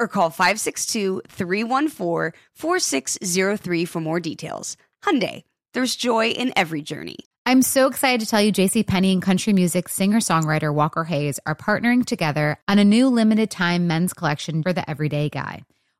or call 562-314-4603 for more details. Hyundai, there's joy in every journey. I'm so excited to tell you JC Penney and country music singer-songwriter Walker Hayes are partnering together on a new limited time men's collection for the everyday guy.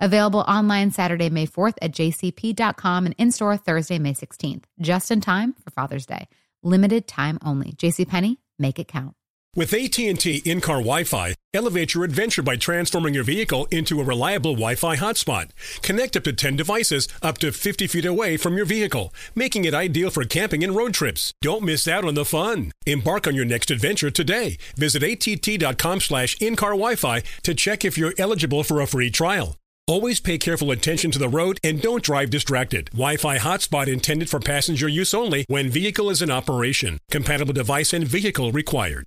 Available online Saturday, May 4th at jcp.com and in store Thursday, May 16th, just in time for Father's Day. Limited time only. JCPenney, make it count. With AT&T in-car Wi-Fi, elevate your adventure by transforming your vehicle into a reliable Wi-Fi hotspot. Connect up to 10 devices up to 50 feet away from your vehicle, making it ideal for camping and road trips. Don't miss out on the fun. Embark on your next adventure today. Visit att.com slash in-car Wi-Fi to check if you're eligible for a free trial. Always pay careful attention to the road and don't drive distracted. Wi-Fi hotspot intended for passenger use only when vehicle is in operation. Compatible device and vehicle required.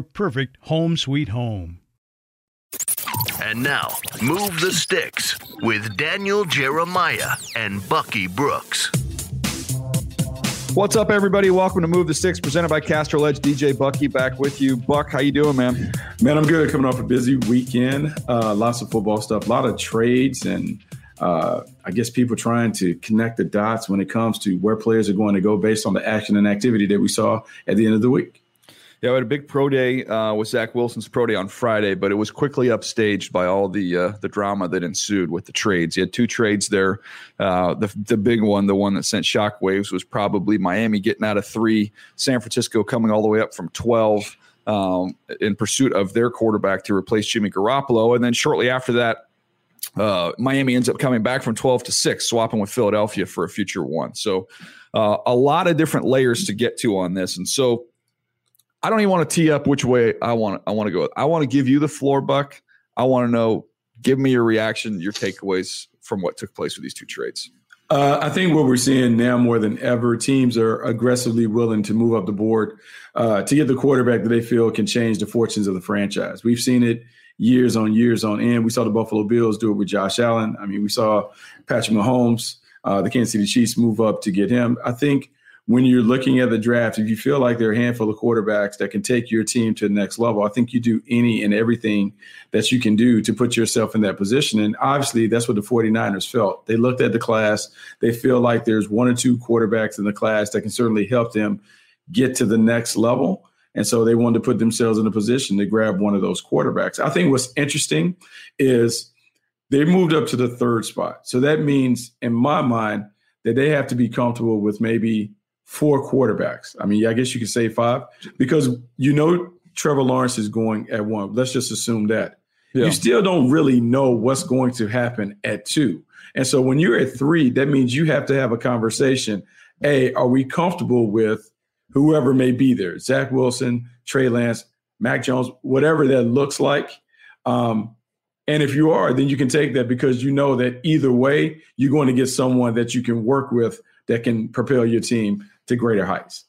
perfect home sweet home. And now, Move the Sticks with Daniel Jeremiah and Bucky Brooks. What's up, everybody? Welcome to Move the Sticks, presented by Castrol Edge. DJ Bucky back with you. Buck, how you doing, man? Man, I'm good. Coming off a busy weekend. Uh, lots of football stuff, a lot of trades, and uh, I guess people trying to connect the dots when it comes to where players are going to go based on the action and activity that we saw at the end of the week. Yeah, we had a big pro day uh, with Zach Wilson's pro day on Friday, but it was quickly upstaged by all the uh, the drama that ensued with the trades. You had two trades there. Uh, the the big one, the one that sent shockwaves, was probably Miami getting out of three, San Francisco coming all the way up from twelve um, in pursuit of their quarterback to replace Jimmy Garoppolo, and then shortly after that. Uh, Miami ends up coming back from 12 to 6, swapping with Philadelphia for a future one. So, uh, a lot of different layers to get to on this. And so, I don't even want to tee up which way I want. I want to go. I want to give you the floor, Buck. I want to know. Give me your reaction, your takeaways from what took place with these two trades. Uh, I think what we're seeing now more than ever, teams are aggressively willing to move up the board uh, to get the quarterback that they feel can change the fortunes of the franchise. We've seen it years on years on end. We saw the Buffalo Bills do it with Josh Allen. I mean, we saw Patrick Mahomes, uh, the Kansas City Chiefs move up to get him. I think when you're looking at the draft, if you feel like there are a handful of quarterbacks that can take your team to the next level, I think you do any and everything that you can do to put yourself in that position. And obviously, that's what the 49ers felt. They looked at the class, they feel like there's one or two quarterbacks in the class that can certainly help them get to the next level. And so they wanted to put themselves in a position to grab one of those quarterbacks. I think what's interesting is they moved up to the third spot. So that means, in my mind, that they have to be comfortable with maybe four quarterbacks. I mean, I guess you could say five because you know Trevor Lawrence is going at one. Let's just assume that. yeah. you still don't really know what's going to happen at two. And so when you're at three, that means you have to have a conversation. A, are we comfortable with whoever may be there? Zach Wilson, Trey Lance, Mac Jones, whatever that looks like. Um, and if you are, then you can take that because you know that either way, you're going to get someone that you can work with that can propel your team to greater heights.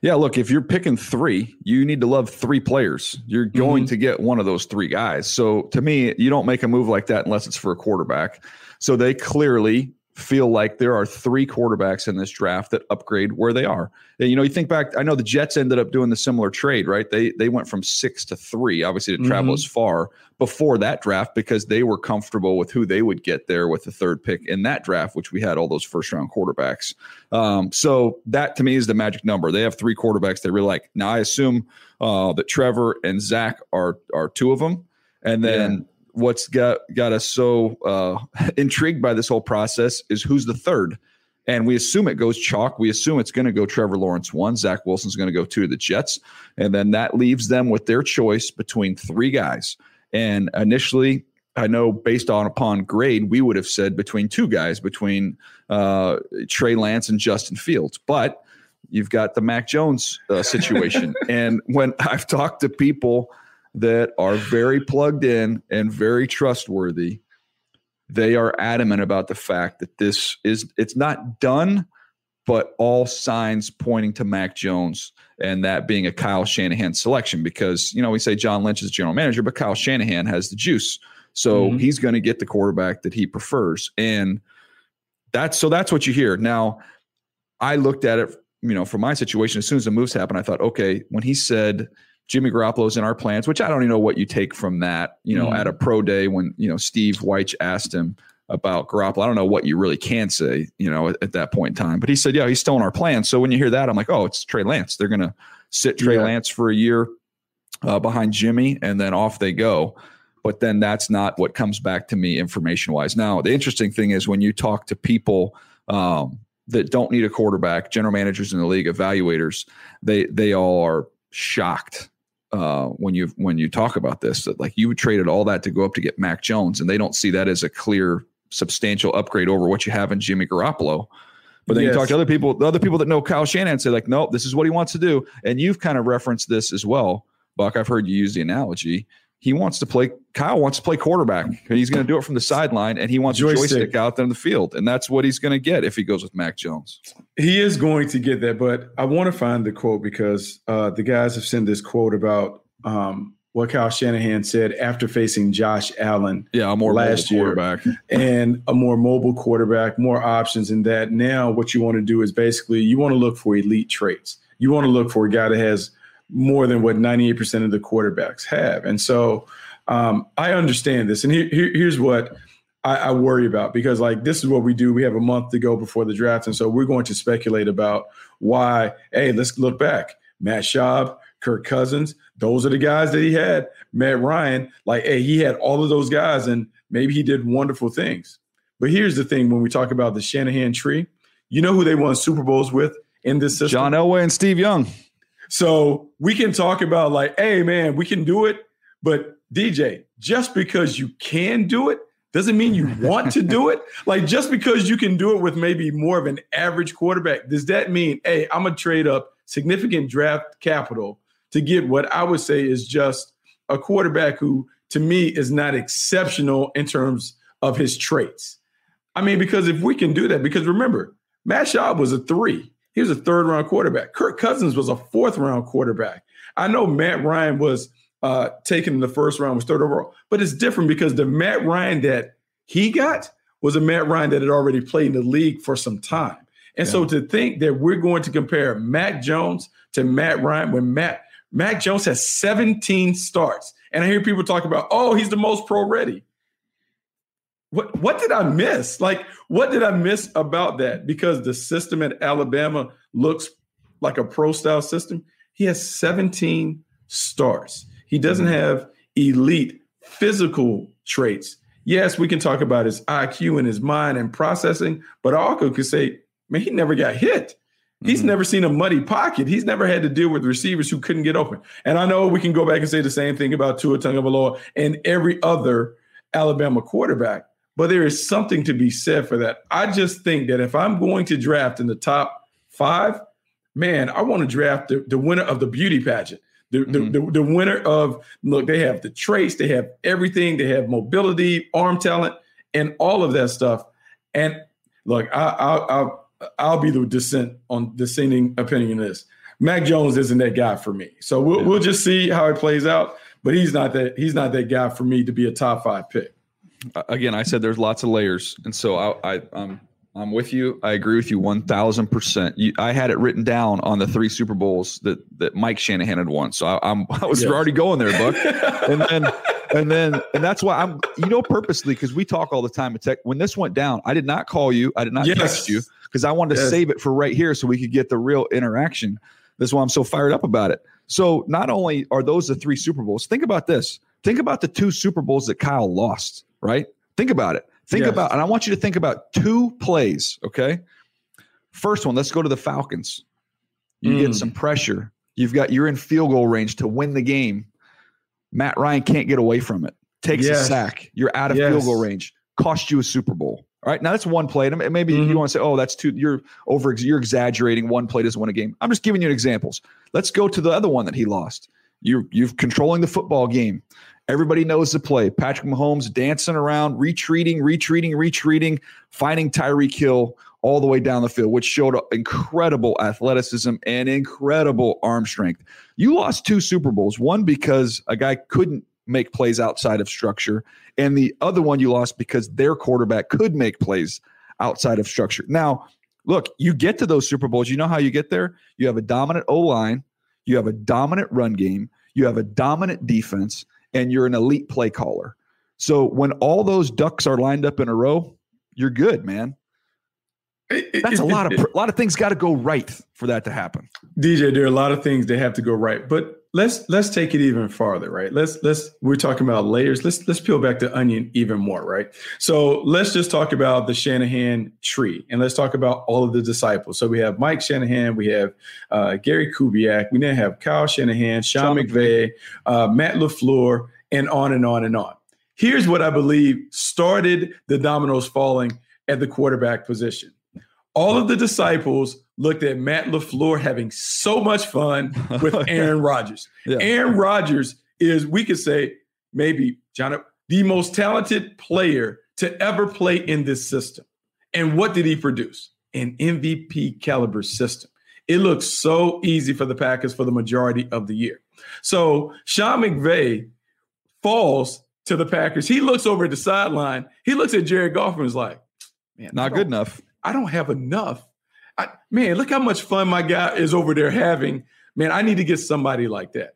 Yeah, look, if you're picking three, you need to love three players. You're going mm-hmm. to get one of those three guys. So to me, you don't make a move like that unless it's for a quarterback. So they clearly feel like there are three quarterbacks in this draft that upgrade where they are. You know, you think back, I know the Jets ended up doing the similar trade, right? They they went from six to three, obviously to travel mm-hmm. as far before that draft because they were comfortable with who they would get there with the third pick in that draft, which we had all those first round quarterbacks. Um, so that to me is the magic number. They have three quarterbacks they really like. Now I assume uh, that Trevor and Zach are are two of them. And then what's got got us so uh, intrigued by this whole process is who's the third. And we assume it goes chalk. We assume it's going to go Trevor Lawrence one. Zach Wilson's going to go two to the Jets. And then that leaves them with their choice between three guys. And initially, I know based on upon grade, we would have said between two guys, between uh, Trey Lance and Justin Fields. But you've got the Mac Jones uh, situation. and when I've talked to people that are very plugged in and very trustworthy, they are adamant about the fact that this is it's not done, but all signs pointing to Mac Jones and that being a Kyle Shanahan selection because you know we say John Lynch is general manager, but Kyle Shanahan has the juice. So mm-hmm. he's going to get the quarterback that he prefers. And that's so that's what you hear. Now, I looked at it, you know, from my situation, as soon as the moves happened, I thought, okay, when he said Jimmy Garoppolo's in our plans, which I don't even know what you take from that. You know, mm. at a pro day when you know Steve Wyche asked him about Garoppolo, I don't know what you really can say. You know, at, at, that point in time, but he said, "Yeah, he's still in our plans." So when you hear that, I'm like, "Oh, it's Trey Lance. They're going to sit Trey yeah. Lance for a year uh, behind Jimmy, and then off they go." But then that's not what comes back to me information wise. Now, the interesting thing is when you talk to people. Um, that don't need a quarterback, general managers in the league, evaluators, they they all are shocked uh, when you when you talk about this that like you traded all that to go up to get Mac Jones, and they don't see that as a clear substantial upgrade over what you have in Jimmy Garoppolo. But then yes. you talk to other people, the other people that know Kyle Shanahan say like, nope, this is what he wants to do. And you've kind of referenced this as well, Buck. I've heard you use the analogy he wants to play. Kyle wants to play quarterback. He's going to do it from the sideline, and he wants joystick. a joystick out there in the field, and that's what he's going to get if he goes with Mac Jones. He is going to get that, but I want to find the quote because uh, the guys have sent this quote about um, what Kyle Shanahan said after facing Josh Allen. Yeah, a more last year, and a more mobile quarterback, more options in that. Now, what you want to do is basically you want to look for elite traits. You want to look for a guy that has more than what 98% of the quarterbacks have. And so um, I understand this. And here, here, here's what I, I, worry about because, like, this is what we do. We have a month to go before the draft. And so we're going to speculate about why, hey, let's look back. Matt Schaub, Kirk Cousins, those are the guys that he had. Matt Ryan, like, hey, he had all of those guys and maybe he did wonderful things. But here's the thing when we talk about the Shanahan tree, you know who they won Super Bowls with in this system? John Elway and Steve Young. So we can talk about like, hey man, we can do it, but DJ, just because you can do it doesn't mean you want to do it. Like just because you can do it with maybe more of an average quarterback, does that mean, hey, I'm gonna trade up significant draft capital to get what I would say is just a quarterback who to me is not exceptional in terms of his traits. I mean, because if we can do that, because remember, Matt Schaub was a three. He was a third round quarterback. Kirk Cousins was a fourth round quarterback. I know Matt Ryan was uh, taken in the first round, was third overall, but it's different because the Matt Ryan that he got was a Matt Ryan that had already played in the league for some time. And yeah. so to think that we're going to compare Matt Jones to Matt Ryan when Matt Mac Jones has 17 starts, and I hear people talk about, oh, he's the most pro ready what what did I miss? Like, what did I miss about that? Because the system at Alabama looks like a pro style system. He has 17 starts. He doesn't mm-hmm. have elite physical traits. Yes, we can talk about his IQ and his mind and processing, but I also could say, man, he never got hit. He's mm-hmm. never seen a muddy pocket. He's never had to deal with receivers who couldn't get open. And I know we can go back and say the same thing about Tua Tagovailoa and every other Alabama quarterback, but there is something to be said for that. I just think that if I'm going to draft in the top five, man, I want to draft the, the winner of the beauty pageant. The, mm-hmm. the, the, the, winner of look, they have the traits, they have everything, they have mobility, arm talent, and all of that stuff. And look, I, I, I'll I'll be the dissent on dissenting opinion in this. Mac Jones isn't that guy for me. So we'll, yeah. we'll just see how it plays out. But he's not that he's not that guy for me to be a top five pick. Again, I said there's lots of layers, and so I, I I'm I'm with you. I agree with you one thousand percent. I had it written down on the three Super Bowls that that Mike Shanahan had won. So I, am I was yes. already going there, Buck. and then and then and that's why I'm you know purposely because we talk all the time. Tech, when this went down, I did not call you. I did not yes. text you because I wanted to yes. save it for right here so we could get the real interaction. That's why I'm so fired up about it. So not only are those the three Super Bowls, think about this. Think about the two Super Bowls that Kyle lost, right? Think about it. Think yes. about, and I want you to think about two plays, okay? First one, let's go to the Falcons. You mm. get some pressure. You've got you're in field goal range to win the game. Matt Ryan can't get away from it. Takes yes. a sack. You're out of yes. field goal range. Cost you a Super Bowl. All right, now that's one play. And Maybe mm-hmm. you want to say, "Oh, that's too." You're over. You're exaggerating. One play doesn't win a game. I'm just giving you examples. Let's go to the other one that he lost. You're you're controlling the football game. Everybody knows the play. Patrick Mahomes dancing around, retreating, retreating, retreating, finding Tyreek Hill all the way down the field, which showed incredible athleticism and incredible arm strength. You lost two Super Bowls. One because a guy couldn't make plays outside of structure, and the other one you lost because their quarterback could make plays outside of structure. Now, look, you get to those Super Bowls. You know how you get there? You have a dominant O line, you have a dominant run game, you have a dominant defense, and you're an elite play caller. So when all those ducks are lined up in a row, you're good, man. That's a lot of a lot of things got to go right for that to happen. DJ, there are a lot of things that have to go right, but let's let's take it even farther, right? Let's let's we're talking about layers. Let's let's peel back the onion even more, right? So let's just talk about the Shanahan tree, and let's talk about all of the disciples. So we have Mike Shanahan, we have uh, Gary Kubiak, we then have Kyle Shanahan, Sean, Sean McVay, uh, Matt LaFleur, and on and on and on. Here's what I believe started the dominoes falling at the quarterback position all of the disciples looked at Matt LaFleur having so much fun with Aaron Rodgers. Yeah. Aaron Rodgers is, we could say, maybe, John, the most talented player to ever play in this system. And what did he produce? An MVP caliber system. It looks so easy for the Packers for the majority of the year. So Sean McVay falls to the Packers. He looks over at the sideline. He looks at Jared Goff and is like, man, not good enough. I don't have enough. I, man, look how much fun my guy is over there having. Man, I need to get somebody like that.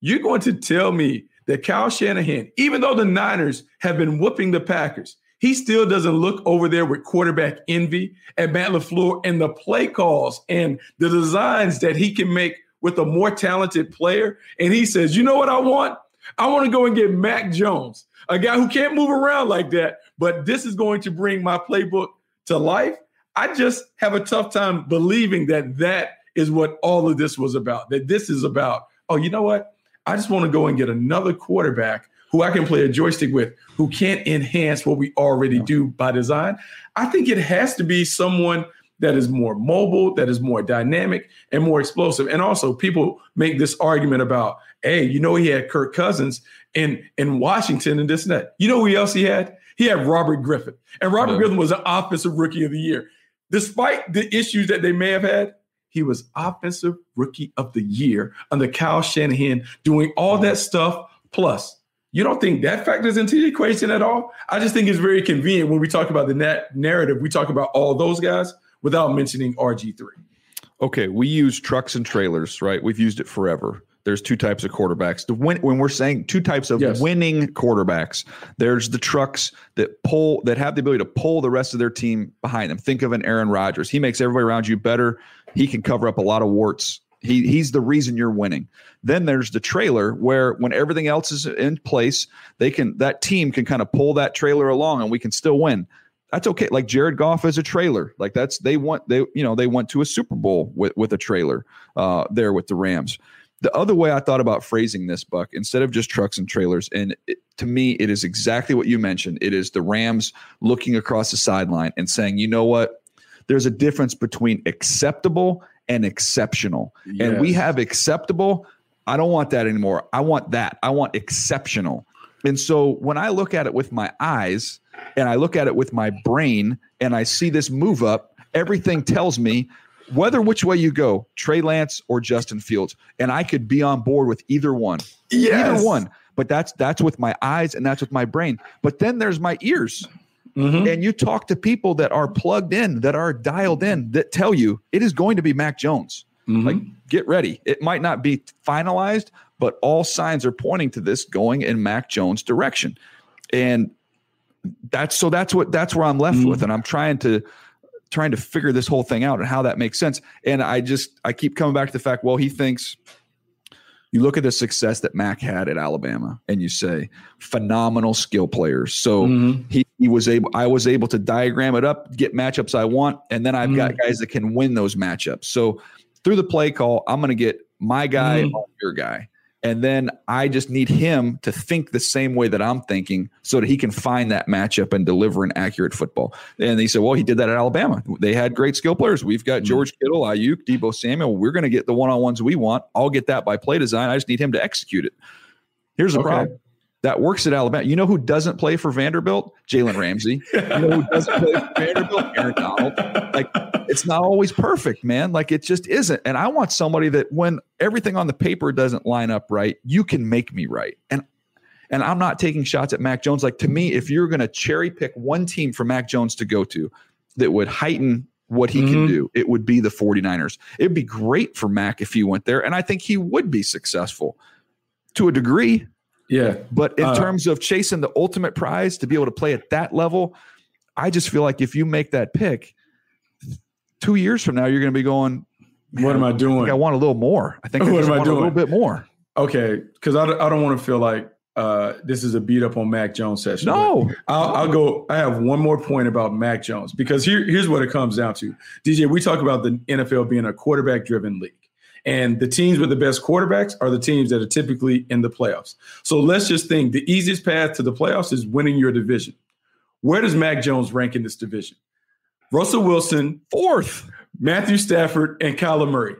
You're going to tell me that Kyle Shanahan, even though the Niners have been whooping the Packers, he still doesn't look over there with quarterback envy at Matt LaFleur and the play calls and the designs that he can make with a more talented player. And he says, you know what I want? I want to go and get Mac Jones, a guy who can't move around like that, but this is going to bring my playbook to life. I just have a tough time believing that that is what all of this was about. That this is about, oh, you know what? I just want to go and get another quarterback who I can play a joystick with, who can't enhance what we already do by design. I think it has to be someone that is more mobile, that is more dynamic, and more explosive. And also, people make this argument about, hey, you know, he had Kirk Cousins in in Washington and this and that. You know who else he had? He had Robert Griffin, and Robert yeah. Griffin was an offensive rookie of the year despite the issues that they may have had, he was offensive rookie of the year under Kyle Shanahan, doing all that stuff. Plus, you don't think that factors into the equation at all? I just think it's very convenient when we talk about the net narrative. We talk about all those guys without mentioning RG3. Okay, we use trucks and trailers, right? We've used it forever there's two types of quarterbacks. The win, when we're saying two types of yes. winning quarterbacks, there's the trucks that pull that have the ability to pull the rest of their team behind them. Think of an Aaron Rodgers. He makes everybody around you better. He can cover up a lot of warts. He he's the reason you're winning. Then there's the trailer where when everything else is in place, they can that team can kind of pull that trailer along and we can still win. That's okay. Like Jared Goff is a trailer. Like that's they want they you know they went to a Super Bowl with with a trailer uh, there with the Rams. The other way I thought about phrasing this, Buck, instead of just trucks and trailers, and it, to me, it is exactly what you mentioned. It is the Rams looking across the sideline and saying, you know what? There's a difference between acceptable and exceptional. Yes. And we have acceptable. I don't want that anymore. I want that. I want exceptional. And so when I look at it with my eyes and I look at it with my brain and I see this move up, everything tells me whether which way you go, Trey Lance or Justin Fields, and I could be on board with either one. Yes. Either one. But that's that's with my eyes and that's with my brain. But then there's my ears. Mm-hmm. And you talk to people that are plugged in, that are dialed in, that tell you it is going to be Mac Jones. Mm-hmm. Like, get ready. It might not be finalized, but all signs are pointing to this going in Mac Jones' direction. And that's so that's what that's where I'm left mm-hmm. with. And I'm trying to trying to figure this whole thing out and how that makes sense. And I just I keep coming back to the fact, well, he thinks you look at the success that Mac had at Alabama and you say phenomenal skill players. So mm-hmm. he, he was able, I was able to diagram it up, get matchups I want, and then I've mm-hmm. got guys that can win those matchups. So through the play call, I'm going to get my guy mm-hmm. on your guy. And then I just need him to think the same way that I'm thinking so that he can find that matchup and deliver an accurate football. And he said, well, he did that at Alabama. They had great skill players. We've got mm-hmm. George Kittle, Aiyuk, Deebo Samuel. We're going to get the one on ones we want. I'll get that by play design. I just need him to execute it. Here's the okay. problem that works at Alabama. You know who doesn't play for Vanderbilt? Jalen Ramsey. You know who doesn't play for Vanderbilt? Aaron Donald. Like it's not always perfect, man. Like it just isn't. And I want somebody that when everything on the paper doesn't line up right, you can make me right. And and I'm not taking shots at Mac Jones. Like to me, if you're going to cherry pick one team for Mac Jones to go to that would heighten what he mm-hmm. can do, it would be the 49ers. It'd be great for Mac if he went there. And I think he would be successful to a degree. Yeah. But in uh, terms of chasing the ultimate prize to be able to play at that level, I just feel like if you make that pick, two years from now, you're going to be going, what am I doing? I, I, want a little more. I think I what am I doing? a little bit more. Okay. Cause I, I don't want to feel like uh, this is a beat up on Mac Jones session. No, I'll, I'll, go. I have one more point about Mac Jones because here, here's what it comes down to. DJ, we talk about the NFL being a quarterback driven league. And the teams with the best quarterbacks are the teams that are typically in the playoffs. So let's just think the easiest path to the playoffs is winning your division. Where does Mac Jones rank in this division? Russell Wilson, fourth, Matthew Stafford, and Kyler Murray.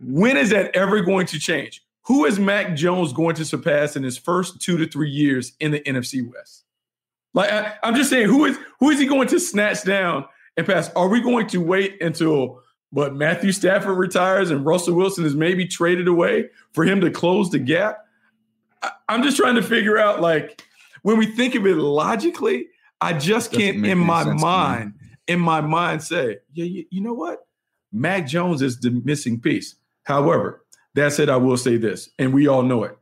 When is that ever going to change? Who is Mac Jones going to surpass in his first two to three years in the NFC West? Like I, am just saying, who is who is he going to snatch down and pass? Are we going to wait until but Matthew Stafford retires and Russell Wilson is maybe traded away for him to close the gap. I, am just trying to figure out, like, when we think of it logically, I just can't in my mind, in my mind, say, yeah, you, you know what? Mac Jones is the missing piece. However, that said, I will say this, and we all know it.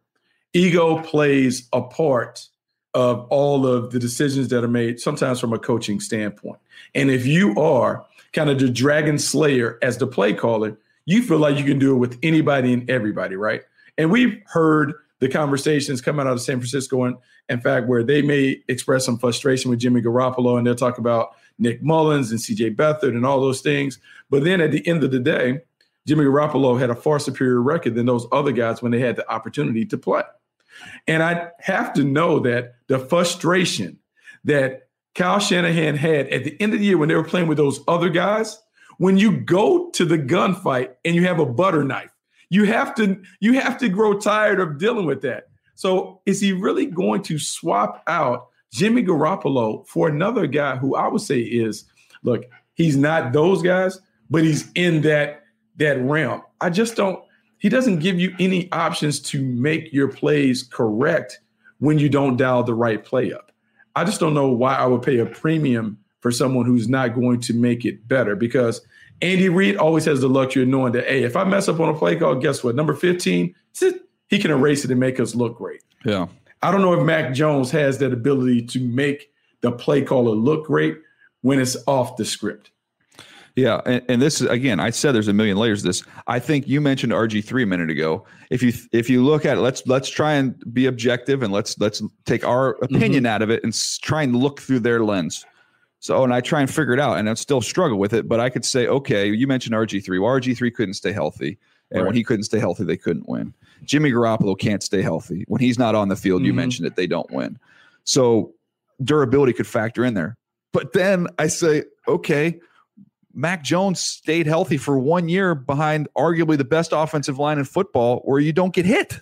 Ego plays a part of all of the decisions that are made, sometimes from a coaching standpoint. And if you are kind of the dragon slayer as the play caller, you feel like you can do it with anybody and everybody, right? And we've heard the conversations coming out of San Francisco, and in fact, where they may express some frustration with Jimmy Garoppolo, and they'll talk about Nick Mullens and CJ Beathard and all those things. But then at the end of the day, Jimmy Garoppolo had a far superior record than those other guys when they had the opportunity to play. And I have to know that the frustration that Kyle Shanahan had at the end of the year when they were playing with those other guys. When you go to the gunfight and you have a butter knife, you have to you have to grow tired of dealing with that. So is he really going to swap out Jimmy Garoppolo for another guy who I would say is look, he's not those guys, but he's in that that realm. I just don't he doesn't give you any options to make your plays correct when you don't dial the right play up. I just don't know why I would pay a premium for someone who's not going to make it better because Andy Reid always has the luxury of knowing that, hey, if I mess up on a play call, guess what? Number 15, he can erase it and make us look great. Yeah. I don't know if Mac Jones has that ability to make the play caller look great when it's off the script. Yeah, and, and, this is again, I said there's a million layers. this I think you mentioned RG three a minute ago. If you if you look at it, let's let's try and be objective and let's let's take our opinion mm-hmm. out of it and try and look through their lens. So, and I try and figure it out, and I still struggle with it. But I could say, okay, you mentioned RG three. Well, RG three couldn't stay healthy, and right. when he couldn't stay healthy, they couldn't win. Jimmy Garoppolo can't stay healthy when he's not on the field. Mm-hmm. You mentioned it; they don't win. So durability could factor in there. But then I say, okay, Mac Jones stayed healthy for one year behind arguably the best offensive line in football, where you don't get hit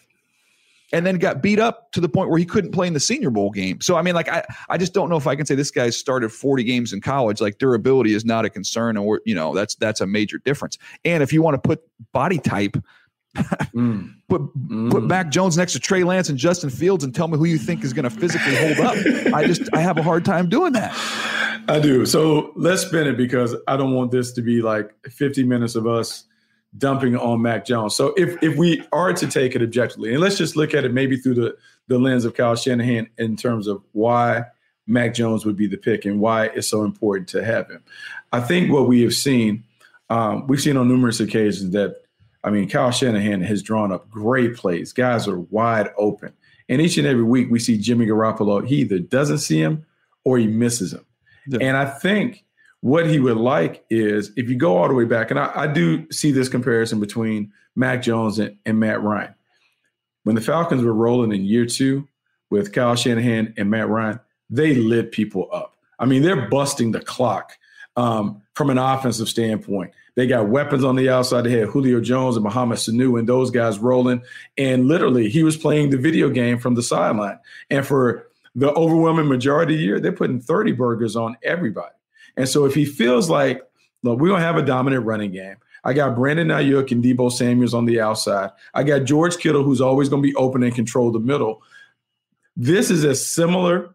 and then got beat up to the point where he couldn't play in the senior bowl game. So I mean, like I, I just don't know if I can say this guy started 40 games in college. Like durability is not a concern, and we're you know that's that's a major difference. And if you want to put body type, mm. put mm. put Mac Jones next to Trey Lance and Justin Fields, and tell me who you think is going to physically hold up. I just I have a hard time doing that. I do. So let's spin it because I don't want this to be like 50 minutes of us dumping on Mac Jones. So if if we are to take it objectively, and let's just look at it maybe through the the lens of Kyle Shanahan in terms of why Mac Jones would be the pick and why it's so important to have him. I think what we have seen, um, we've seen on numerous occasions that, I mean, Kyle Shanahan has drawn up great plays. Guys are wide open. And each and every week we see Jimmy Garoppolo, he either doesn't see him or he misses him. Yeah. And I think what he would like is if you go all the way back, and I, I do see this comparison between Mac Jones and, and, Matt Ryan. When the Falcons were rolling in year two with Kyle Shanahan and Matt Ryan, they lit people up. I mean, they're busting the clock um, from an offensive standpoint. They got weapons on the outside. They had Julio Jones and Mohamed Sanu and those guys rolling. And literally, he was playing the video game from the sideline. And for the overwhelming majority of the year, they're putting 30 burgers on everybody. And so if he feels like, look, we don't have a dominant running game. I got Brandon Aiyuk and Deebo Samuels on the outside. I got George Kittle, who's always going to be open and control the middle. This is as similar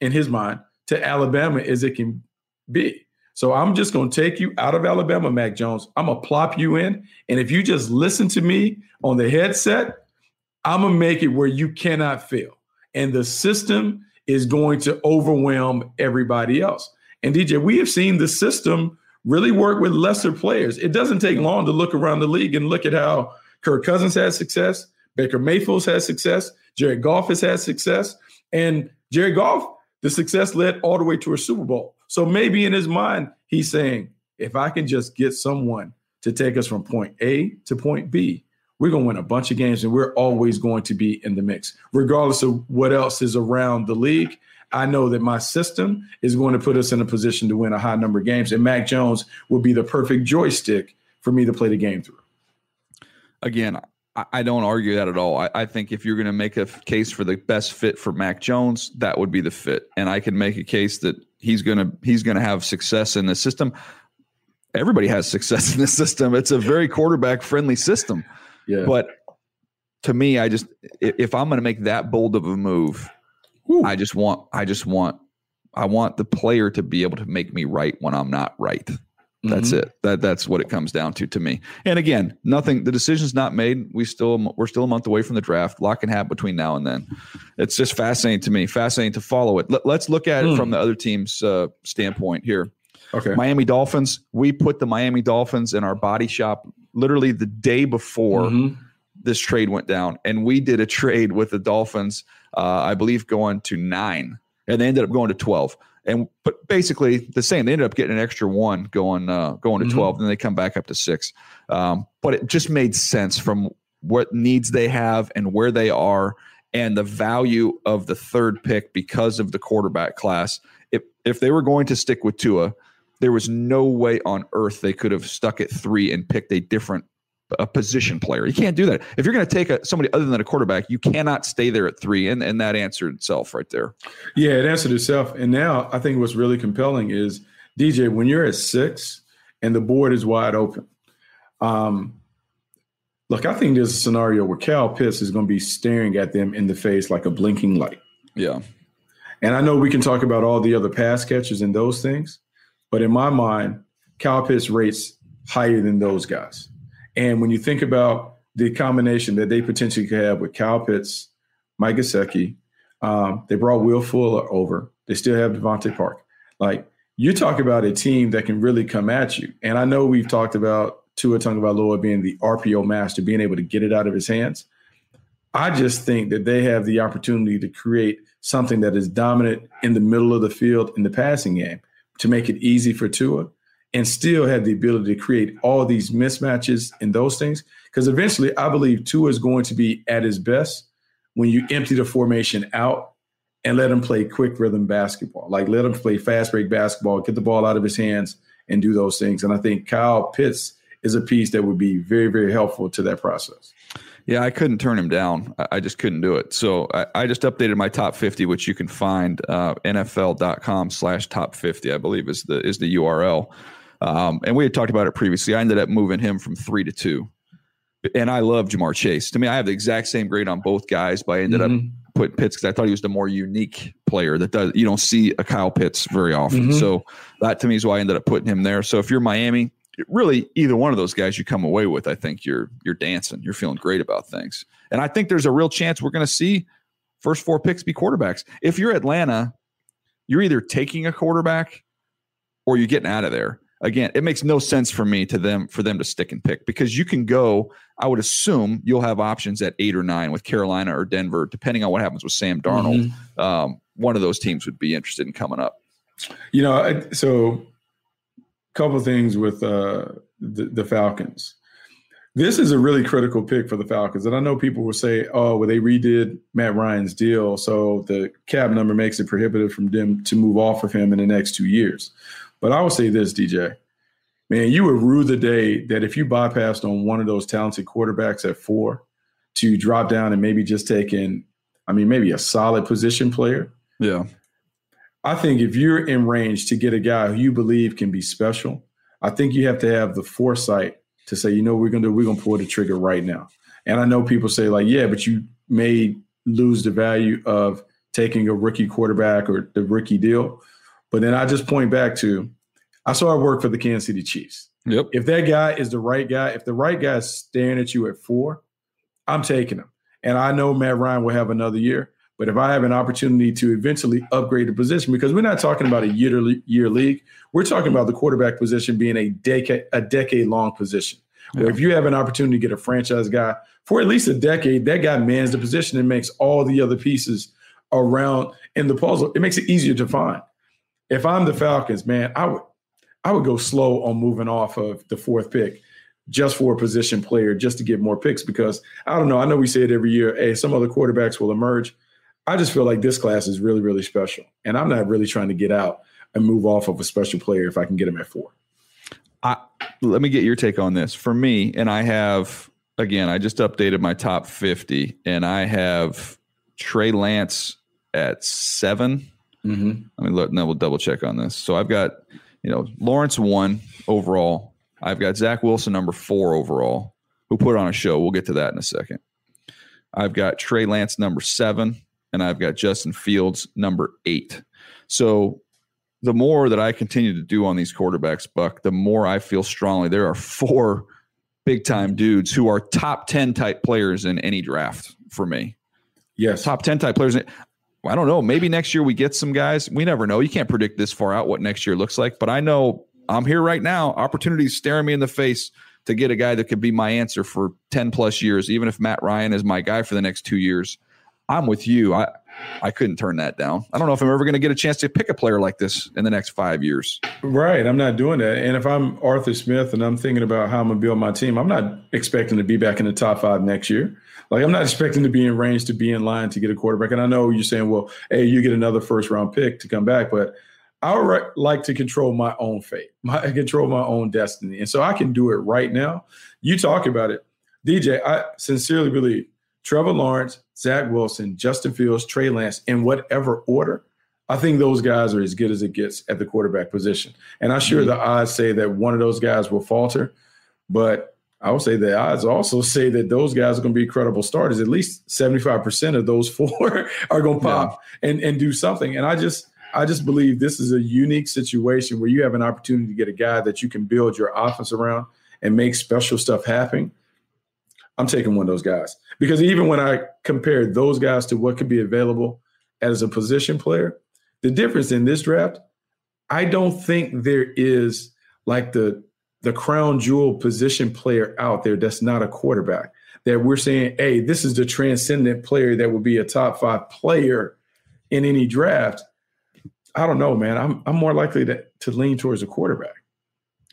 in his mind to Alabama as it can be. So I'm just going to take you out of Alabama, Mac Jones. I'm going to plop you in. And if you just listen to me on the headset, I'm going to make it where you cannot fail. And the system is going to overwhelm everybody else. And DJ, we have seen the system really work with lesser players. It doesn't take long to look around the league and look at how Kirk Cousins has success, Baker Mayfield's had success, Jared Goff has had success, and Jared Goff, the success led all the way to a Super Bowl. So maybe in his mind, he's saying, if I can just get someone to take us from point A to point B, we're going to win a bunch of games and we're always going to be in the mix, regardless of what else is around the league. I know that my system is going to put us in a position to win a high number of games, and Mac Jones will be the perfect joystick for me to play the game through. Again, I don't argue that at all. I, I think if you're going to make a case for the best fit for Mac Jones, that would be the fit, and I can make a case that he's going to he's going to have success in the system. Everybody has success in the system. It's a very quarterback friendly system. Yeah. But to me, I just if I'm going to make that bold of a move, Whew. I just want I just want I want the player to be able to make me right when I'm not right. That's mm-hmm. it. That that's what it comes down to to me. And again, nothing. The decision's not made. We still we're still a month away from the draft. Lock can happen between now and then. It's just fascinating to me. Fascinating to follow it. Let, us look at mm. it from the other team's uh, standpoint here. Okay. Miami Dolphins. We put the Miami Dolphins in our body shop literally the day before mm-hmm. this trade went down, and we did a trade with the Dolphins uh, I believe, going to nine, and they ended up going to twelve. And but basically the same. They ended up getting an extra one going uh, going to mm-hmm. twelve, and then they come back up to six. Um, but it just made sense from what needs they have and where they are, and the value of the third pick because of the quarterback class. If if they were going to stick with Tua, there was no way on earth they could have stuck at three and picked a different a position player. You can't do that. If you're going to take a, somebody other than a quarterback, you cannot stay there at three. And, and that answered itself right there. Yeah, it answered itself. And now I think what's really compelling is DJ, when you're at six and the board is wide open, um, look, I think there's a scenario where Kyle Pitts is going to be staring at them in the face like a blinking light. Yeah. And I know we can talk about all the other pass catches and those things, but in my mind, Kyle Pitts rates higher than those guys. And when you think about the combination that they potentially could have with Kyle Pitts, Mike Gesicki, um, they brought Will Fuller over. They still have DeVante Park. Like you talk about a team that can really come at you. And I know we've talked about Tua Tagovailoa being the RPO master, being able to get it out of his hands. I just think that they have the opportunity to create something that is dominant in the middle of the field in the passing game to make it easy for Tua and still have the ability to create all these mismatches and those things. Because eventually, I believe Tua is going to be at his best when you empty the formation out and let him play quick rhythm basketball. Like let him play fast break basketball, get the ball out of his hands, and do those things. And I think Kyle Pitts is a piece that would be very, very helpful to that process. Yeah, I couldn't turn him down. I just couldn't do it. So I, I just updated my top 50, which you can find uh, NFL.com slash top 50, I believe is the is the URL. Um, and we had talked about it previously. I ended up moving him from three to two. And I love Ja'Marr Chase. To me, I have the exact same grade on both guys, but I ended mm-hmm. up putting Pitts because I thought he was the more unique player that does you don't see a Kyle Pitts very often. Mm-hmm. So that to me is why I ended up putting him there. So if you're Miami, really either one of those guys you come away with, I think you're you're dancing. You're feeling great about things. And I think there's a real chance we're going to see first four picks be quarterbacks. If you're Atlanta, you're either taking a quarterback or you're getting out of there again, it makes no sense for me to them for them to stick and pick because you can go. I would assume you'll have options at eight or nine with Carolina or Denver, depending on what happens with Sam Darnold. Mm-hmm. Um, one of those teams would be interested in coming up. You know, so a couple things with uh, the, the Falcons. This is a really critical pick for the Falcons. And I know people will say, oh, well, they redid Matt Ryan's deal. So the cap number makes it prohibitive from them to move off of him in the next two years. But I would say this, DJ, man, you would rue the day that if you bypassed on one of those talented quarterbacks at four to drop down and maybe just take in, I mean, maybe a solid position player. Yeah. I think if you're in range to get a guy who you believe can be special, I think you have to have the foresight to say, you know, we're gonna do, we're gonna pull the trigger right now. And I know people say like, yeah, but you may lose the value of taking a rookie quarterback or the rookie deal. But then I just point back to I saw I work for the Kansas City Chiefs. Yep. If that guy is the right guy, if the right guy is staring at you at four, I'm taking him. And I know Matt Ryan will have another year. But if I have an opportunity to eventually upgrade the position, because we're not talking about a year year league, we're talking about the quarterback position being a decade a decade long position. Where if you have an opportunity to get a franchise guy for at least a decade, that guy mans the position and makes all the other pieces around in the puzzle. It makes it easier to find if I'm the Falcons, man, I would I would go slow on moving off of the fourth pick just for a position player, just to get more picks. Because I don't know. I know we say it every year. Hey, some other quarterbacks will emerge. I just feel like this class is really, really special. And I'm not really trying to get out and move off of a special player if I can get him at four. I, let me get your take on this. For me, and I have again, I just updated my top 50, and I have Trey Lance at seven Mm-hmm. Let me look. Then we'll double check on this. So I've got, you know, Lawrence one overall. I've got Zach Wilson number four overall, who put on a show. We'll get to that in a second. I've got Trey Lance number seven, and I've got Justin Fields number eight. So the more that I continue to do on these quarterbacks, Buck, the more I feel strongly there are four big time dudes who are top 10 type players in any draft for me. Yes. Top 10 type players. I don't know. Maybe next year we get some guys. We never know. You can't predict this far out what next year looks like. But I know I'm here right now. Opportunities staring me in the face to get a guy that could be my answer for 10 plus years, even if Matt Ryan is my guy for the next two years. I'm with you. I I couldn't turn that down. I don't know if I'm ever going to get a chance to pick a player like this in the next five years. Right. I'm not doing that. And if I'm Arthur Smith and I'm thinking about how I'm going to build my team, I'm not expecting to be back in the top five next year. Like I'm not expecting to be in range to be in line to get a quarterback. And I know you're saying, well, hey, you get another first round pick to come back, but I would re- like to control my own fate, my control my own destiny, and so I can do it right now. You talk about it, DJ. I sincerely believe Trevor Lawrence, Zach Wilson, Justin Fields, Trey Lance, in whatever order. I think those guys are as good as it gets at the quarterback position. And I'm sure mm-hmm. the odds say that one of those guys will falter, but I would say the odds also say that those guys are going to be credible starters. At least 75% of those four are going to pop yeah. and, and do something. And I just, I just believe this is a unique situation where you have an opportunity to get a guy that you can build your offense around and make special stuff happen. I'm taking one of those guys because even when I compare those guys to what could be available as a position player, the difference in this draft, I don't think there is like the the crown jewel position player out there that's not a quarterback. That we're saying, hey, this is the transcendent player that would be a top five player in any draft. I don't know, man. I'm I'm more likely to to lean towards a quarterback.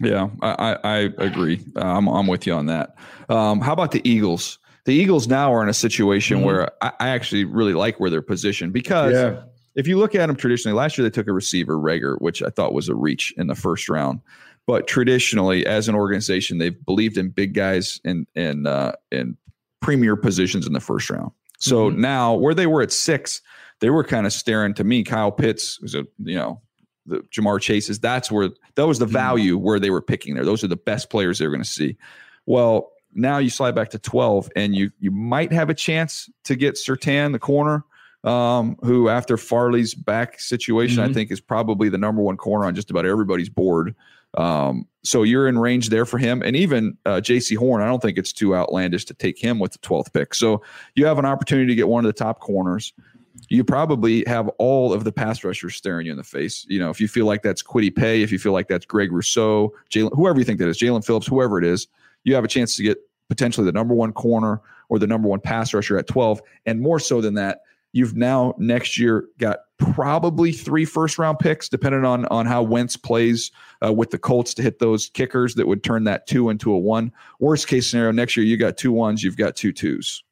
Yeah, I, I, agree. Uh, I'm, I'm with you on that. Um, how about the Eagles? The Eagles now are in a situation mm-hmm. where I, I, actually really like where they're positioned because yeah. if you look at them traditionally, last year they took a receiver, Reagor, which I thought was a reach in the first round. But traditionally, as an organization, they've believed in big guys and and uh, in premier positions in the first round. So mm-hmm. now, where they were at six, they were kind of staring to me. Kyle Pitts was a you know the Ja'Marr Chases. That's where that was the mm-hmm. value where they were picking there. Those are the best players they're going to see. Well, now you slide back to 12 and you you might have a chance to get Surtain, the corner, um, who after Farley's back situation, mm-hmm. I think is probably the number one corner on just about everybody's board. Um, so you're in range there for him. And even uh, Jaycee Horn, I don't think it's too outlandish to take him with the 12th pick. So you have an opportunity to get one of the top corners. You probably have all of the pass rushers staring you in the face. You know, if you feel like that's Kwity Paye, if you feel like that's Greg Rousseau, Jaelan, whoever you think that is, Jaelan Phillips, whoever it is, you have a chance to get potentially the number one corner or the number one pass rusher at 12. And more so than that, you've now next year got probably three first round picks, depending on on how Wentz plays uh, with the Colts to hit those kickers that would turn that two into a one. Worst case scenario, next year you got two ones, you've got two twos.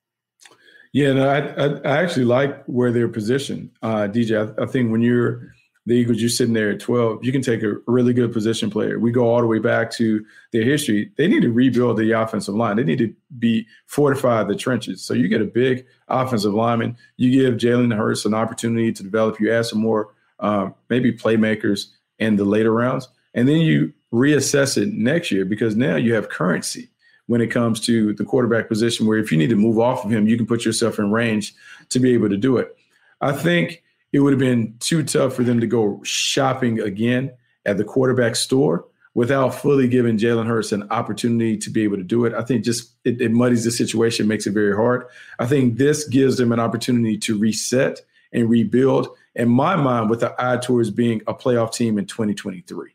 Yeah, no, I, I, I actually like where they're positioned, uh, DJ. I, I think when you're the Eagles, you're sitting there at 12, you can take a really good position player. We go all the way back to their history. They need to rebuild the offensive line. They need to be fortify the trenches. So you get a big offensive lineman. You give Jalen Hurts an opportunity to develop. You add some more um, maybe playmakers in the later rounds, and then you reassess it next year because now you have currency when it comes to the quarterback position. Where if you need to move off of him, you can put yourself in range to be able to do it. I think it would have been too tough for them to go shopping again at the quarterback store without fully giving Jalen Hurts an opportunity to be able to do it. I think just it, it, muddies the situation, makes it very hard. I think this gives them an opportunity to reset and rebuild. In my mind, with the eye towards being a playoff team in 2023.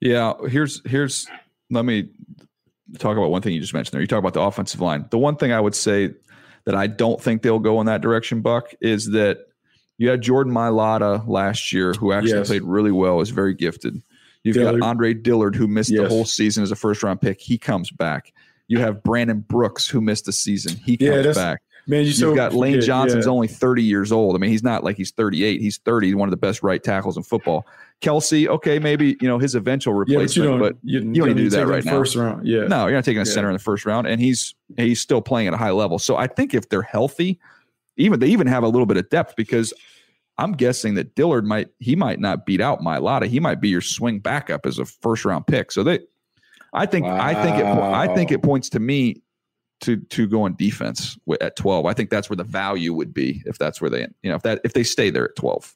Yeah, here's here's let me talk about one thing you just mentioned there. You talk about the offensive line. The one thing I would say that I don't think they'll go in that direction, Buck, is that you had Jordan Mailata last year, who actually yes. played really well, is very gifted. You've Dillard. got Andre Dillard, who missed yes. the whole season as a first round pick. He comes back. You have Brandon Brooks, who missed the season. He comes yeah, back. Man, you have got Lane Johnson, Johnson's yeah. only 30 years old. I mean, he's not like he's 38. He's 30. He's one of the best right tackles in football. Kelce, okay, maybe you know his eventual replacement, yeah, but you don't, but you, you don't need to do that right now. First round, yeah. No, you're not taking a center in the first round, and he's he's still playing at a high level. So I think if they're healthy, even they even have a little bit of depth because I'm guessing that Dillard might he might not beat out Mailata. He might be your swing backup as a first round pick. So they, I think wow. I think it I think it points to me to to go on defense at 12. I think that's where the value would be if that's where they you know if that if they stay there at 12.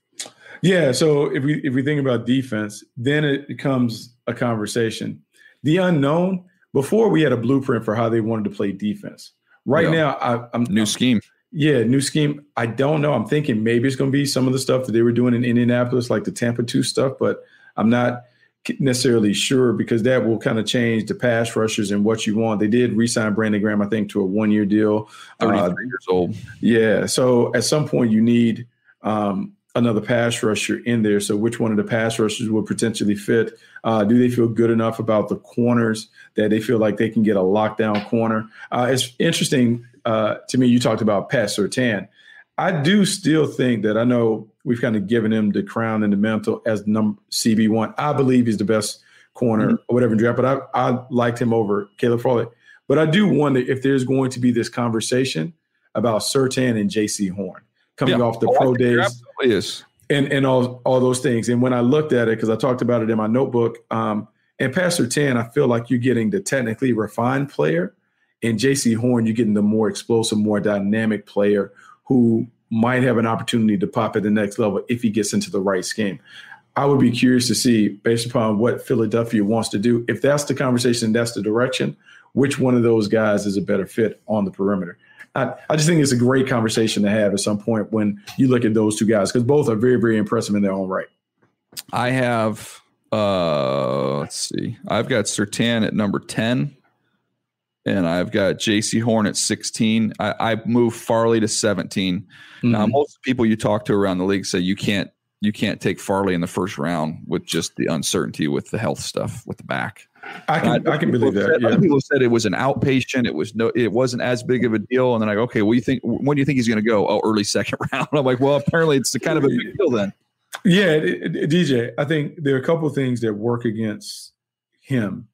Yeah. So if we if we think about defense, then it becomes a conversation. The unknown. Before we had a blueprint for how they wanted to play defense. Right yeah. now, I, am new I'm, scheme. Yeah, new scheme. I don't know. I'm thinking maybe it's going to be some of the stuff that they were doing in Indianapolis, like the Tampa 2 stuff, but I'm not necessarily sure because that will kind of change the pass rushers and what you want. They did re-sign Brandon Graham, I think, to a one-year deal. 33 uh, years old. Yeah. So at some point you need um, another pass rusher in there. So which one of the pass rushers would potentially fit? Uh, do they feel good enough about the corners that they feel like they can get a lockdown corner? Uh, it's interesting uh, to me. You talked about Pat Surtain. I do still think that I know we've kind of given him the crown and the mantle as number CB one. I believe he's the best corner mm-hmm. or whatever in draft, but I, I liked him over Caleb Farley. But I do wonder if there's going to be this conversation about Surtain and Jaycee Horn coming yeah. off the oh, pro days. And and all all those things. And when I looked at it, because I talked about it in my notebook, um, and Pat Surtain, I feel like you're getting the technically refined player. And Jaycee Horn, you're getting the more explosive, more dynamic player who might have an opportunity to pop at the next level if he gets into the right scheme. I would be curious to see, based upon what Philadelphia wants to do, if that's the conversation, that's the direction, which one of those guys is a better fit on the perimeter. I, I just think it's a great conversation to have at some point when you look at those two guys because both are very, very impressive in their own right. I have, uh, let's see, I've got Surtain at number 10 and I've got Jaycee Horn at 16. I, I moved Farley to 17. Mm-hmm. Now, most people you talk to around the league say you can't you can't take Farley in the first round with just the uncertainty with the health stuff with the back. I can I, I can believe that. Said, yeah. People said it was an outpatient. It was no, it wasn't as big of a deal. And then I go, okay, well, you think when do you think he's going to go? Oh, early second round. I'm like, well, apparently it's kind of a big deal then. Yeah, it, it, DJ. I think there are a couple of things that work against him.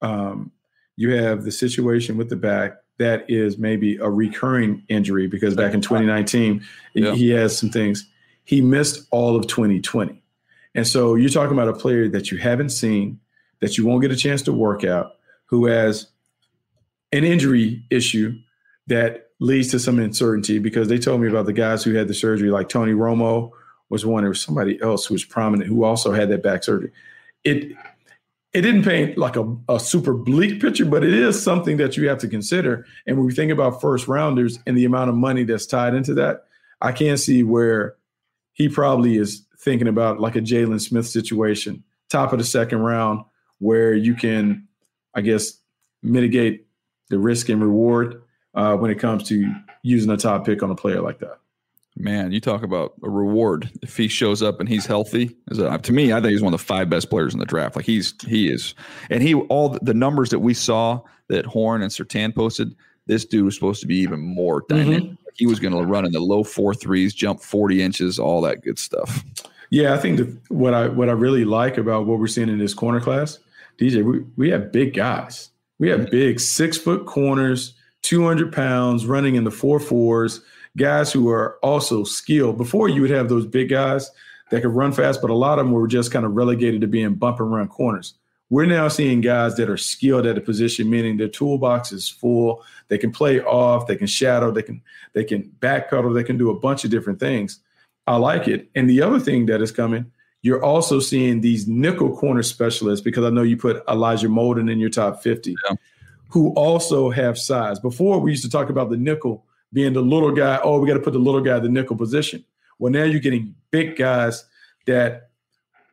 Um, you have the situation with the back that is maybe a recurring injury because back in 2019 yeah. he has some things. He missed all of 2020, and so you're talking about a player that you haven't seen that you won't get a chance to work out, who has an injury issue that leads to some uncertainty because they told me about the guys who had the surgery, like Tony Romo was one, or somebody else who was prominent who also had that back surgery. It it didn't paint like a, a super bleak picture, but it is something that you have to consider. And when we think about first rounders and the amount of money that's tied into that, I can't see where he probably is thinking about like a Jaylon Smith situation, top of the second round, where you can, I guess, mitigate the risk and reward uh, when it comes to using a top pick on a player like that. Man, you talk about a reward if he shows up and he's healthy. Is A, to me, I think he's one of the five best players in the draft. Like he's he is, and he all the numbers that we saw that Horn and Surtain posted. This dude was supposed to be even more dynamic. Mm-hmm. He was going to run in the low four threes, jump forty inches, all that good stuff. Yeah, I think the, what I what I really like about what we're seeing in this corner class DJ, we, we have big guys. We have big six foot corners, 200 pounds, running in the four fours, guys who are also skilled. Before you would have those big guys that could run fast, but a lot of them were just kind of relegated to being bump and run corners. We're now seeing guys that are skilled at a position, meaning their toolbox is full. They can play off, they can shadow, they can they can back backpedal, they can do a bunch of different things. I like it. And the other thing that is coming you're also seeing these nickel corner specialists because I know you put Elijah Molden in your top 50, yeah. who also have size. Before we used to talk about the nickel being the little guy. Oh, we got to put the little guy the nickel position. Well, now you're getting big guys that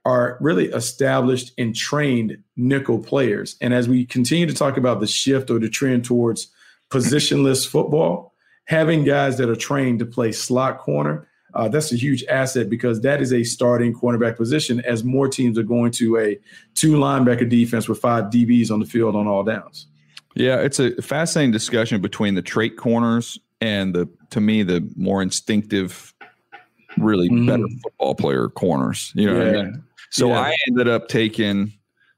are really established and trained nickel players. And as we continue to talk about the shift or the trend towards positionless football, having guys that are trained to play slot corner uh, that's a huge asset because that is a starting cornerback position as more teams are going to a two linebacker defense with five DBs on the field on all downs. Yeah, it's a fascinating discussion between the trait corners and the, to me, the more instinctive, really mm. better football player corners. You know, yeah. I mean? so yeah. I ended up taking.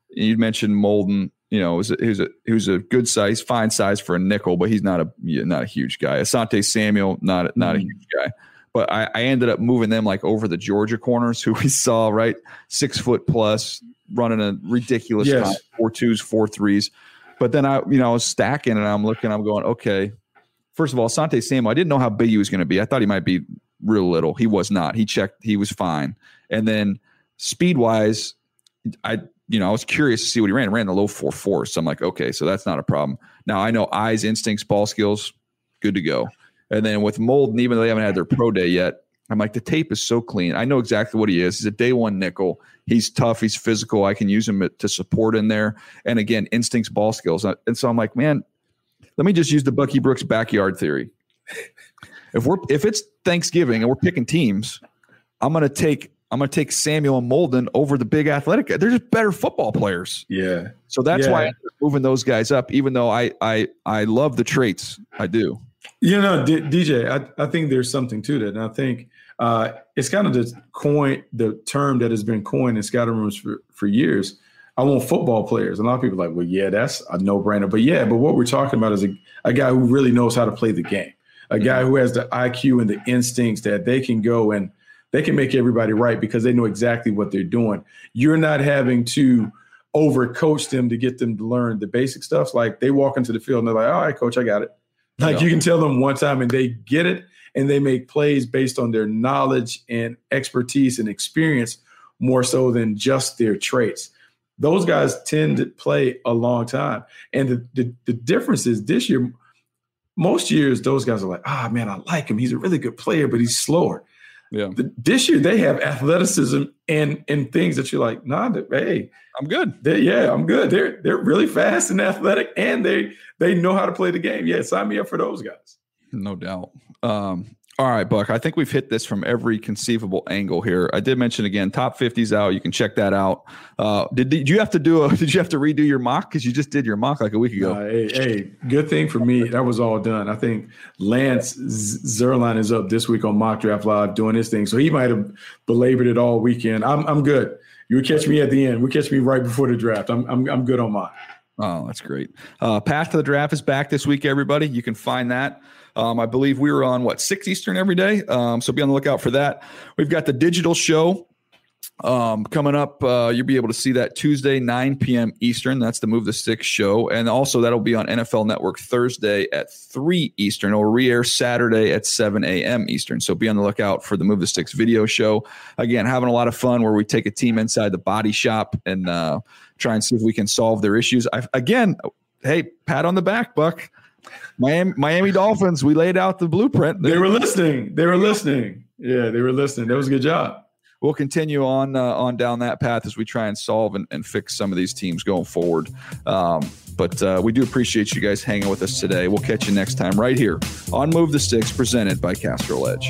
You mentioned Molden. You know, he was a, he was a he was a good size, fine size for a nickel, but he's not a not a huge guy. Asante Samuel, not not mm. a huge guy but I, I, ended up moving them like over the Georgia corners who we saw, right? Six foot plus, running a ridiculous yes. time, four twos, four threes. But then I, you know, I was stacking and I'm looking, I'm going, okay. First of all, Sante Samuel, I didn't know how big he was going to be. I thought he might be real little. He was not. He checked, he was fine. And then speed wise, I, you know, I was curious to see what he ran. Ran the low four four. So I'm like, okay, so that's not a problem. Now I know eyes, instincts, ball skills, good to go. And then with Molden, even though they haven't had their pro day yet, I'm like, the tape is so clean. I know exactly what he is. He's a day one nickel. He's tough. He's physical. I can use him to support in there. And again, instincts, ball skills. And so I'm like, man, let me just use the Bucky Brooks backyard theory. If we're if it's Thanksgiving and we're picking teams, I'm gonna take I'm gonna take Samuel and Molden over the big athletic. They're just better football players. Yeah. So that's yeah. why I'm moving those guys up, even though I I I love the traits. I do. You know, D- DJ, I, I think there's something to that. And I think uh, it's kind of the coin, the term that has been coined in scouting rooms for, for years. I want football players. And a lot of people are like, well, yeah, that's a no brainer. But yeah, but what we're talking about is a, a guy who really knows how to play the game, a guy mm-hmm. who has the IQ and the instincts that they can go and they can make everybody right because they know exactly what they're doing. You're not having to overcoach them to get them to learn the basic stuff. Like they walk into the field and they're like, all right, coach, I got it. Like yeah. you can tell them one time and they get it and they make plays based on their knowledge and expertise and experience more so than just their traits. Those guys tend to play a long time. And the, the, the difference is this year, most years, those guys are like, ah, oh, man, I like him. He's a really good player, but he's slower. Yeah. This year they have athleticism and and things that you're like, nah, hey, I'm good. Yeah, I'm good. They're they're really fast and athletic, and they they know how to play the game. Yeah, sign me up for those guys. No doubt. Um, All right, Buck. I think we've hit this from every conceivable angle here. I did mention again, top 50s out. You can check that out. Uh, did, did you have to do a? Did you have to redo your mock because you just did your mock like a week ago? Uh, hey, hey, good thing for me. That was all done. I think Lance Zierlein is up this week on Mock Draft Live doing his thing, so he might have belabored it all weekend. I'm I'm good. You would catch me at the end. We catch me right before the draft. I'm I'm I'm good on mock. Oh, that's great. Uh, Path to the Draft is back this week, everybody. You can find that um, I believe we were on what six Eastern every day, um, so be on the lookout for that. We've got the digital show um, coming up. Uh, you'll be able to see that Tuesday, 9 p.m. Eastern. That's the Move the Six show, and also that'll be on NFL Network Thursday at 3 Eastern. It'll re-air Saturday at 7 a.m. Eastern. So be on the lookout for the Move the Six video show. Again, having a lot of fun where we take a team inside the body shop and uh, try and see if we can solve their issues. I, again, hey, pat on the back, Buck. Miami, Miami Dolphins, we laid out the blueprint. They were listening. They were listening. Yeah, they were listening. That was a good job. We'll continue on uh, on down that path as we try and solve and, and fix some of these teams going forward. Um, but uh, we do appreciate you guys hanging with us today. We'll catch you next time right here on Move the Sticks, presented by Castrol Edge.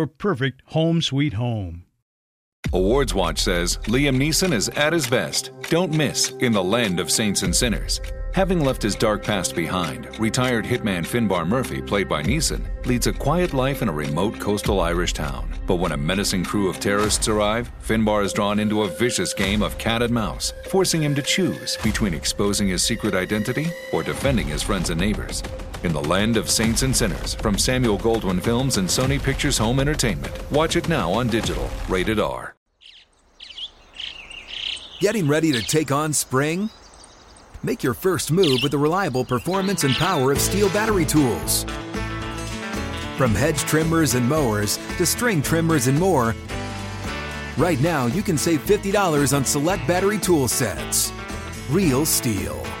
your perfect home sweet home. Awards Watch says Liam Neeson is at his best. Don't miss In the Land of Saints and Sinners. Having left his dark past behind, retired hitman Finbar Murphy, played by Neeson, leads a quiet life in a remote coastal Irish town. But when a menacing crew of terrorists arrive, Finbar is drawn into a vicious game of cat and mouse, forcing him to choose between exposing his secret identity or defending his friends and neighbors. In the Land of Saints and Sinners from Samuel Goldwyn Films and Sony Pictures Home Entertainment. Watch it now on digital. Rated R. Getting ready to take on spring? Make your first move with the reliable performance and power of STIHL battery tools. From hedge trimmers and mowers to string trimmers and more, right now you can save $50 on select battery tool sets. Real STIHL.